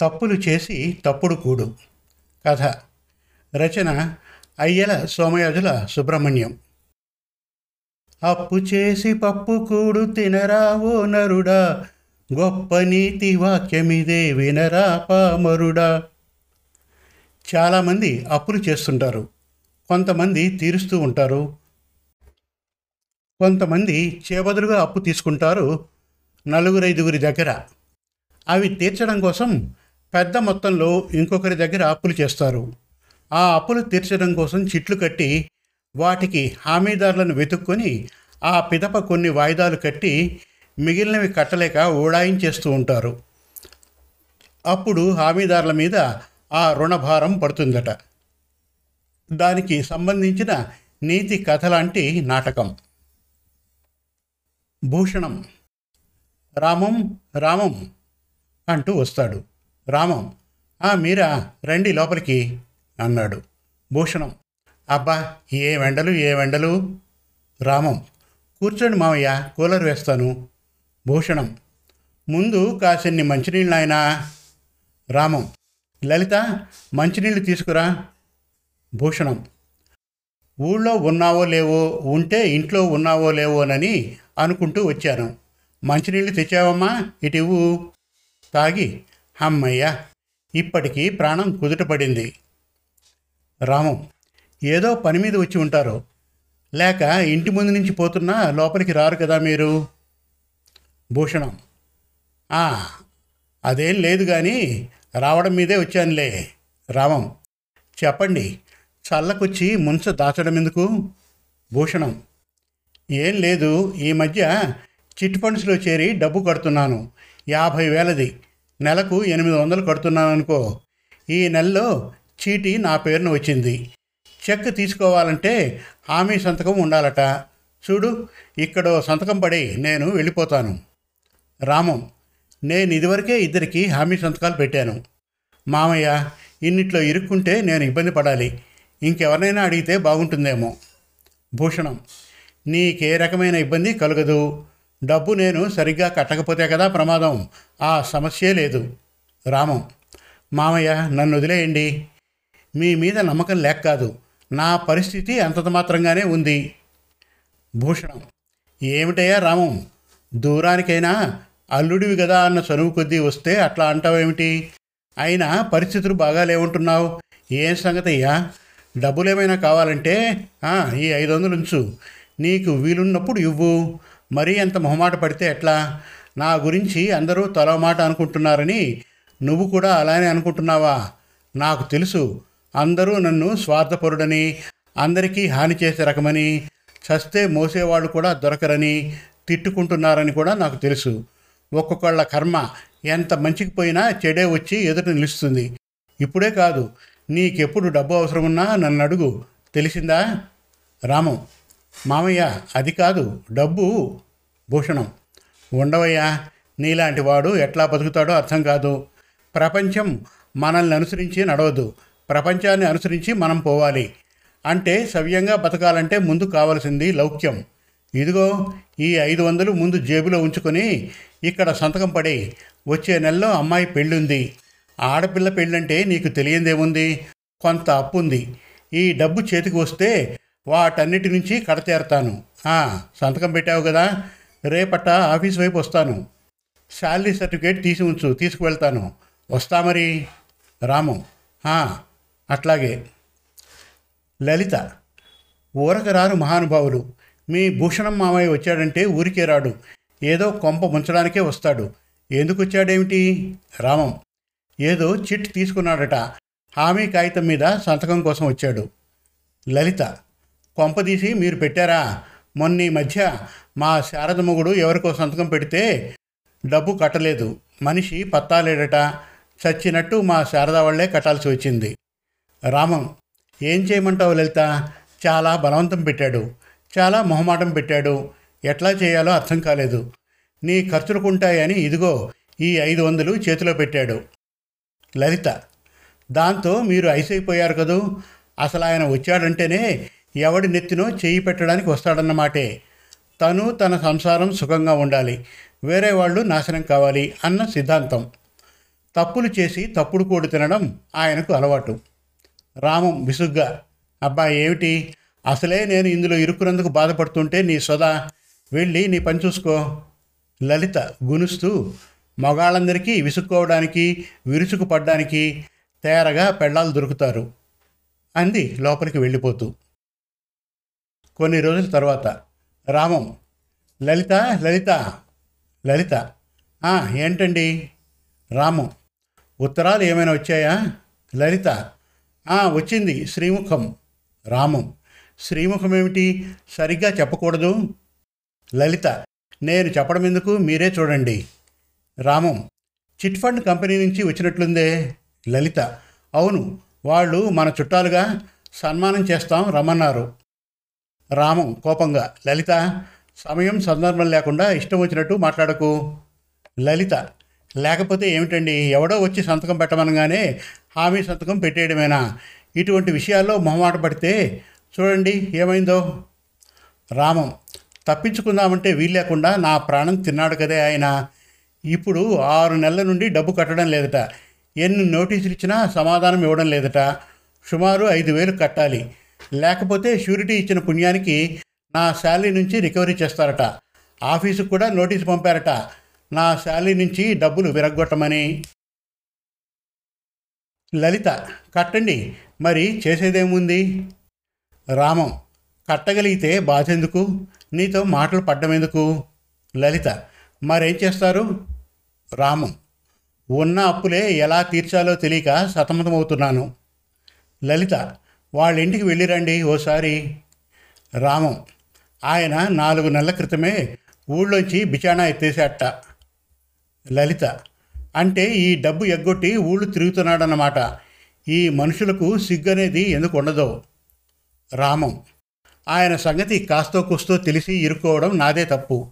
తప్పులు చేసి తప్పుడు కూడు. కథ. రచన అయ్యల సోమయాజుల సుబ్రహ్మణ్యం. అప్పు చేసి పప్పు కూడు తినరా ఓ నరుడా? గొప్ప నీతి వాక్యమిదే వినరా పామరుడా? చాలామంది అప్పులు చేస్తుంటారు. కొంతమంది తీరుస్తూ ఉంటారు. కొంతమంది చేబదులుగా అప్పు తీసుకుంటారు నలుగురైదుగురి దగ్గర. అవి తీర్చడం కోసం పెద్ద మొత్తంలో ఇంకొకరి దగ్గర అప్పులు చేస్తారు. ఆ అప్పులు తీర్చడం కోసం చిట్లు కట్టి వాటికి హామీదారులను వెతుక్కొని ఆ పిదప కొన్ని వాయిదాలు కట్టి మిగిలినవి కట్టలేక ఓడాయించేస్తూ ఉంటారు. అప్పుడు హామీదారుల మీద ఆ రుణభారం పడుతుందట. దానికి సంబంధించిన నీతి కథ లాంటి నాటకం. భూషణం. రామం రామం అంటూ వస్తాడు. రామం. ఆ మీరా? రండి లోపలికి అన్నాడు. భూషణం. అబ్బా ఏ వెండలు ఏ వెండలు? రామం. కూర్చోండి మావయ్య కూలర్ వేస్తాను. భూషణం. ముందు కాసిన్ని మంచినీళ్ళు నాయనా. రామం. లలిత మంచినీళ్ళు తీసుకురా. భూషణం. ఊళ్ళో ఉన్నావో లేవో ఉంటే ఇంట్లో ఉన్నావో లేవోనని అనుకుంటూ వచ్చాను. మంచినీళ్ళు తెచ్చావమ్మా ఇటు తాగి అమ్మయ్యా ఇప్పటికీ ప్రాణం కుదుటపడింది. రాము ఏదో పని మీద వచ్చి ఉంటారు. లేక ఇంటి ముందు నుంచి పోతున్నా లోపలికి రారు కదా మీరు? భూషణం అదేం లేదు కానీ రావడం మీదే వచ్చానులే. రామం చెప్పండి చల్లకొచ్చి ముంచ దాచడం ఎందుకు? భూషణం ఏం లేదు ఈ మధ్య చిట్ ఫండ్స్లో చేరి డబ్బు కడుతున్నాను. యాభై వేలది. నెలకు ఎనిమిది వందలు కడుతున్నాను అనుకో ఈ నెలలో చీటీ నా పేరున వచ్చింది. చెక్ తీసుకోవాలంటే హామీ సంతకం ఉండాలట. చూడు ఇక్కడ సంతకం పడి నేను వెళ్ళిపోతాను. రామం నేను ఇదివరకే ఇద్దరికి హామీ సంతకాలు పెట్టాను. మామయ్య ఇన్నిట్లో ఇరుక్కుంటే నేను ఇబ్బంది పడాలి. ఇంకెవరినైనా అడిగితే బాగుంటుందేమో. భూషణం నీకే రకమైన ఇబ్బంది కలగదు. డబ్బు నేను సరిగ్గా కట్టకపోతే కదా ప్రమాదం? ఆ సమస్యే లేదు. రామం మామయ్య నన్ను వదిలేయండి. మీ మీద నమ్మకం లేక కాదు. నా పరిస్థితి అంతంత మాత్రంగానే ఉంది. భూషణం ఏమిటయ్యా రామం? దూరానికైనా అల్లుడివి కదా అన్న చనువు కొద్దీ వస్తే అట్లా అంటావేమిటి? అయినా పరిస్థితులు బాగా లేవుంటున్నావు. ఏం సంగతి అయ్యా డబ్బులేమైనా కావాలంటే ఈ ఐదు వందలు ఉంచు. నీకు వీలున్నప్పుడు ఇవ్వు. మరీ అంత మొహమాట పడితే ఎట్లా? నా గురించి అందరూ తలో మాట అనుకుంటున్నారని నువ్వు కూడా అలానే అనుకుంటున్నావా? నాకు తెలుసు. అందరూ నన్ను స్వార్థపరుడని అందరికీ హాని చేసే రకమని చస్తే మోసేవాళ్ళు కూడా దొరకరని తిట్టుకుంటున్నారని కూడా నాకు తెలుసు. ఒక్కొక్కళ్ళ కర్మ ఎంత మంచికి పోయినా చెడే వచ్చి ఎదుట నిలుస్తుంది. ఇప్పుడే కాదు నీకెప్పుడు డబ్బు అవసరమున్నా నన్ను అడుగు. తెలిసిందా? రామం. మామయ్య అది కాదు డబ్బు భూషణం. ఉండవయ్యా నీలాంటి వాడు ఎట్లా బతుకుతాడో అర్థం కాదు. ప్రపంచం మనల్ని అనుసరించి నడవదు. ప్రపంచాన్ని అనుసరించి మనం పోవాలి. అంటే సవ్యంగా బతకాలంటే ముందు కావలసింది లౌక్యం. ఇదిగో ఈ ఐదు వందలు ముందు జేబులో ఉంచుకొని ఇక్కడ సంతకం పడి వచ్చే నెలలో అమ్మాయి పెళ్ళుంది. ఆడపిల్ల పెళ్ళంటే నీకు తెలియందేముంది? కొంత అప్పు ఉంది ఈ డబ్బు చేతికి వస్తే వాటన్నిటి నుంచి కడతేరతాను. సంతకం పెట్టావు కదా రేపట ఆఫీస్ వైపు వస్తాను. శాలరీ సర్టిఫికేట్ తీసి ఉంచు తీసుకువెళ్తాను. వస్తా మరి రామం. అట్లాగే. లలిత ఊరక రారు మహానుభావులు. మీ భూషణం మామయ్య వచ్చాడంటే ఊరికే రాడు. ఏదో కొంప ముంచడానికే వస్తాడు. ఎందుకు వచ్చాడేమిటి? రామం. ఏదో చిట్ తీసుకున్నాడట. హామీ కాగితం మీద సంతకం కోసం వచ్చాడు. లలిత కొంపదీసి మీరు పెట్టారా? మొన్న ఈ మధ్య మా శారద మొగుడు ఎవరికో సంతకం పెడితే డబ్బు కట్టలేదు. మనిషి పత్తాలేడట. చచ్చినట్టు మా శారద వాళ్ళే కట్టాల్సి వచ్చింది. రామం ఏం చేయమంటావు లలిత? చాలా బలవంతం పెట్టాడు. చాలా మొహమాటం పెట్టాడు. ఎట్లా చేయాలో అర్థం కాలేదు. నీ ఖర్చులుకుంటాయని ఇదిగో ఈ ఐదు వందలు చేతిలో పెట్టాడు. లలిత దాంతో మీరు ఐసైపోయారు కదూ? అసలు ఆయన వచ్చాడంటేనే ఎవడి నెత్తినో చేయి పెట్టడానికి వస్తాడన్నమాటే తను తన సంసారం సుఖంగా ఉండాలి. వేరే వాళ్ళు నాశనం కావాలి అన్న సిద్ధాంతం. తప్పులు చేసి తప్పుడు కోడి తినడం ఆయనకు అలవాటు. రామం విసుగ్గా అబ్బా ఏమిటి? అసలే నేను ఇందులో ఇరుక్కున్నందుకు బాధపడుతుంటే నీ సొదా. వెళ్ళి నీ పని చూసుకో. లలిత గునుస్తూ మగాళ్ళందరికీ విసుక్కోవడానికి విరుచుకు పడ్డానికి తేరగా పెళ్ళాలు దొరుకుతారు అంది లోపలికి వెళ్ళిపోతూ. కొన్ని రోజుల తర్వాత. రామం లలిత లలిత లలిత. ఏంటండి? రామం. ఉత్తరాలు ఏమైనా వచ్చాయా? లలిత. వచ్చింది. శ్రీముఖం. రామం. శ్రీముఖం ఏమిటి? సరిగ్గా చెప్పకూడదు. లలిత. నేను చెప్పడం ఎందుకు? మీరే చూడండి. రామం. చిట్ ఫండ్ కంపెనీ నుంచి వచ్చినట్లుందే. లలిత. అవును వాళ్ళు మన చుట్టాలుగా సన్మానం చేస్తాం రమ్మన్నారు. రామం కోపంగా. లలిత సమయం సందర్భం లేకుండా ఇష్టం వచ్చినట్టు మాట్లాడకు. లలిత లేకపోతే ఏమిటండి? ఎవడో వచ్చి సంతకం పెట్టమనగానే హామీ సంతకం పెట్టేయడమేనా? ఇటువంటి విషయాల్లో మొహమాట పడితే చూడండి ఏమైందో. రామం తప్పించుకుందామంటే వీల్లేకుండా నా ప్రాణం తిన్నాడు కదే ఆయన. ఇప్పుడు ఆరు నెలల నుండి డబ్బు కట్టడం లేదట. ఎన్ని నోటీసులు ఇచ్చినా సమాధానం ఇవ్వడం లేదట. సుమారు ఐదు వేలు కట్టాలి. లేకపోతే షూరిటీ ఇచ్చిన పుణ్యానికి నా శాలరీ నుంచి రికవరీ చేస్తారట. ఆఫీసుకు కూడా నోటీసు పంపారట. నా శాలరీ నుంచి డబ్బులు విరగ్గొట్టమని. లలిత కట్టండి. మరి చేసేదేముంది? రామం కట్టగలిగితే బాధెందుకు? నీతో మాటలు పడ్డం ఎందుకు లలిత మరేం చేస్తారు? రామం ఉన్న అప్పులే ఎలా తీర్చాలో తెలియక సతమతమవుతున్నాను. లలిత వాళ్ళ ఇంటికి వెళ్ళిరండి ఓసారి. రామం. ఆయన నాలుగు నెలల క్రితమే ఊళ్ళోంచి బిచాణా ఎత్తేసేట లలిత. అంటే ఈ డబ్బు ఎగ్గొట్టి ఊళ్ళు తిరుగుతున్నాడన్నమాట. ఈ మనుషులకు సిగ్గనేది ఎందుకు ఉండదో. రామం. ఆయన సంగతి కాస్తో కూస్తో తెలిసి ఇరుక్కోవడం నాదే తప్పు.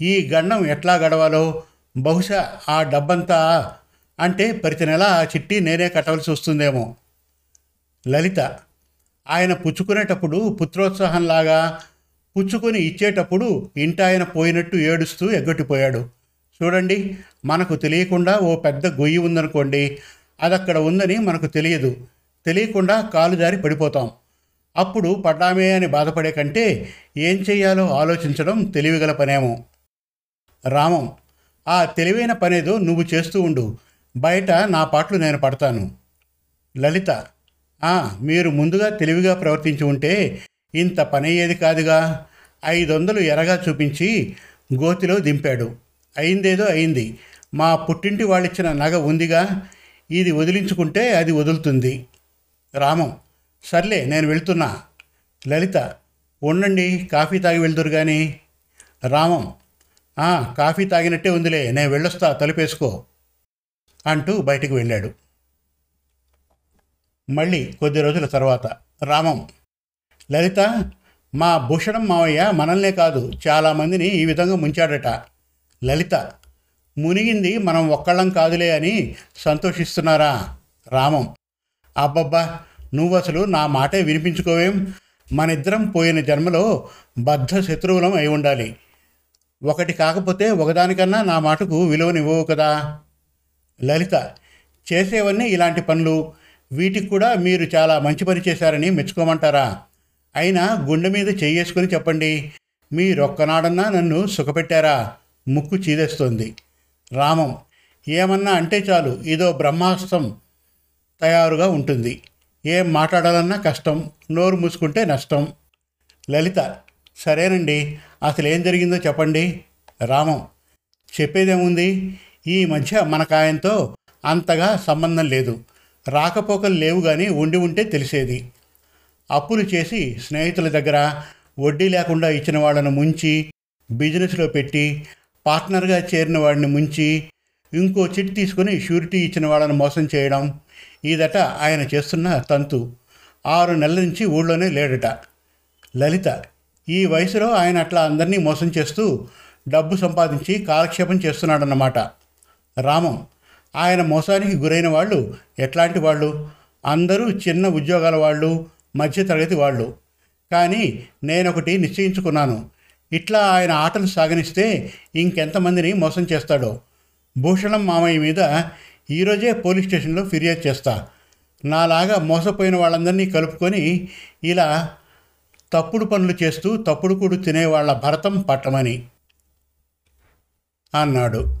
ఈ గండం ఎట్లా గడవాలో. బహుశా ఆ డబ్బంతా అంటే ప్రతి నెల ఆ చిట్టి నేనే కట్టవలసి వస్తుందేమో. లలిత. ఆయన పుచ్చుకునేటప్పుడు పుత్రోత్సాహంలాగా పుచ్చుకొని ఇచ్చేటప్పుడు ఇంటాయన పోయినట్టు ఏడుస్తూ ఎగ్గొట్టిపోయాడు. చూడండి మనకు తెలియకుండా ఓ పెద్ద గొయ్యి ఉందనుకోండి అది అక్కడ ఉందని మనకు తెలియదు. తెలియకుండా కాలు జారి పడిపోతాం. అప్పుడు పడ్డామే అని బాధపడే కంటే ఏం చెయ్యాలో ఆలోచించడం తెలివిగల పనేమో. రామం ఆ తెలివైన పనేదో నువ్వు చేస్తూ ఉండు. బయట నా పాటలు నేను పడతాను. లలిత మీరు ముందుగా తెలివిగా ప్రవర్తించి ఉంటే ఇంత పని అయ్యేది కాదుగా. ఐదు వందలు ఎరగా చూపించి గోతిలో దింపాడు. అయిందేదో అయింది. మా పుట్టింటి వాళ్ళిచ్చిన నగ ఉందిగా. ఇది వదిలించుకుంటే అది వదులుతుంది. రామం సర్లే నేను వెళ్తున్నా. లలిత ఉండండి కాఫీ తాగి వెళ్తురు కానీ రామం కాఫీ తాగినట్టే ఉందిలే నేను వెళ్ళొస్తా తలుపేసుకో అంటూ బయటకు వెళ్ళాడు. మళ్ళీ కొద్ది రోజుల తర్వాత. రామం. లలిత మా భూషణం మావయ్య మనల్నే కాదు చాలామందిని ఈ విధంగా ముంచాడట. లలిత మునిగింది మనం ఒక్కళ్ళం కాదులే అని సంతోషిస్తున్నారా? రామం. అబ్బబ్బా నువ్వు అసలు నా మాటే వినిపించుకోవేం? మనిద్దరం పోయిన జన్మలో బద్ధ శత్రువులం అయి ఉండాలి. ఒకటి కాకపోతే ఒకదానికన్నా నా మాటకు విలువనివ్వవు కదా? లలిత చేసేవన్నీ ఇలాంటి పనులు. వీటికి కూడా మీరు చాలా మంచి పని చేశారని మెచ్చుకోమంటారా? అయినా గుండె మీద చెయ్యేసుకొని చెప్పండి. మీరొక్కనాడన్నా నన్ను సుఖపెట్టారా? ముక్కు చీదేస్తోంది. రామం ఏమన్నా అంటే చాలు. ఇదో బ్రహ్మాస్త్రం తయారుగా ఉంటుంది. ఏం మాట్లాడాలన్నా కష్టం. నోరు మూసుకుంటే నష్టం. లలిత సరేనండి. అసలు ఏం జరిగిందో చెప్పండి. రామం చెప్పేదేముంది? ఈ మధ్య మనకాయంతో అంతగా సంబంధం లేదు. రాకపోకలు లేవు కానీ ఉండి ఉంటే తెలిసేది. అప్పులు చేసి స్నేహితుల దగ్గర వడ్డీ లేకుండా ఇచ్చిన వాళ్ళను ముంచి బిజినెస్లో పెట్టి పార్ట్నర్గా చేరిన వాడిని ముంచి ఇంకో చిట్ తీసుకుని షూరిటీ ఇచ్చిన వాళ్ళని మోసం చేయడం ఇదట ఆయన చేస్తున్న తంతు. ఆరు నెలల నుంచి ఊళ్ళోనే లేడట. లలిత ఈ వయసులో ఆయన అట్లా అందరినీ మోసం చేస్తూ డబ్బు సంపాదించి కాలక్షేపం చేస్తున్నాడన్నమాట. రామం ఆయన మోసానికి గురైన వాళ్ళు ఎట్లాంటి వాళ్ళు? అందరూ చిన్న ఉద్యోగాల వాళ్ళు మధ్యతరగతి వాళ్ళు. కానీ నేనొకటి నిశ్చయించుకున్నాను. ఇట్లా ఆయన ఆటలు సాగనిస్తే ఇంకెంతమందిని మోసం చేస్తాడో? భూషణం మామయ్య మీద ఈరోజే పోలీస్ స్టేషన్లో ఫిర్యాదు చేస్తా. నాలాగా మోసపోయిన వాళ్ళందరినీ కలుపుకొని ఇలా తప్పుడు పనులు చేస్తూ తప్పుడు కూడు తినేవాళ్ళ భరతం పట్టమని అన్నాడు.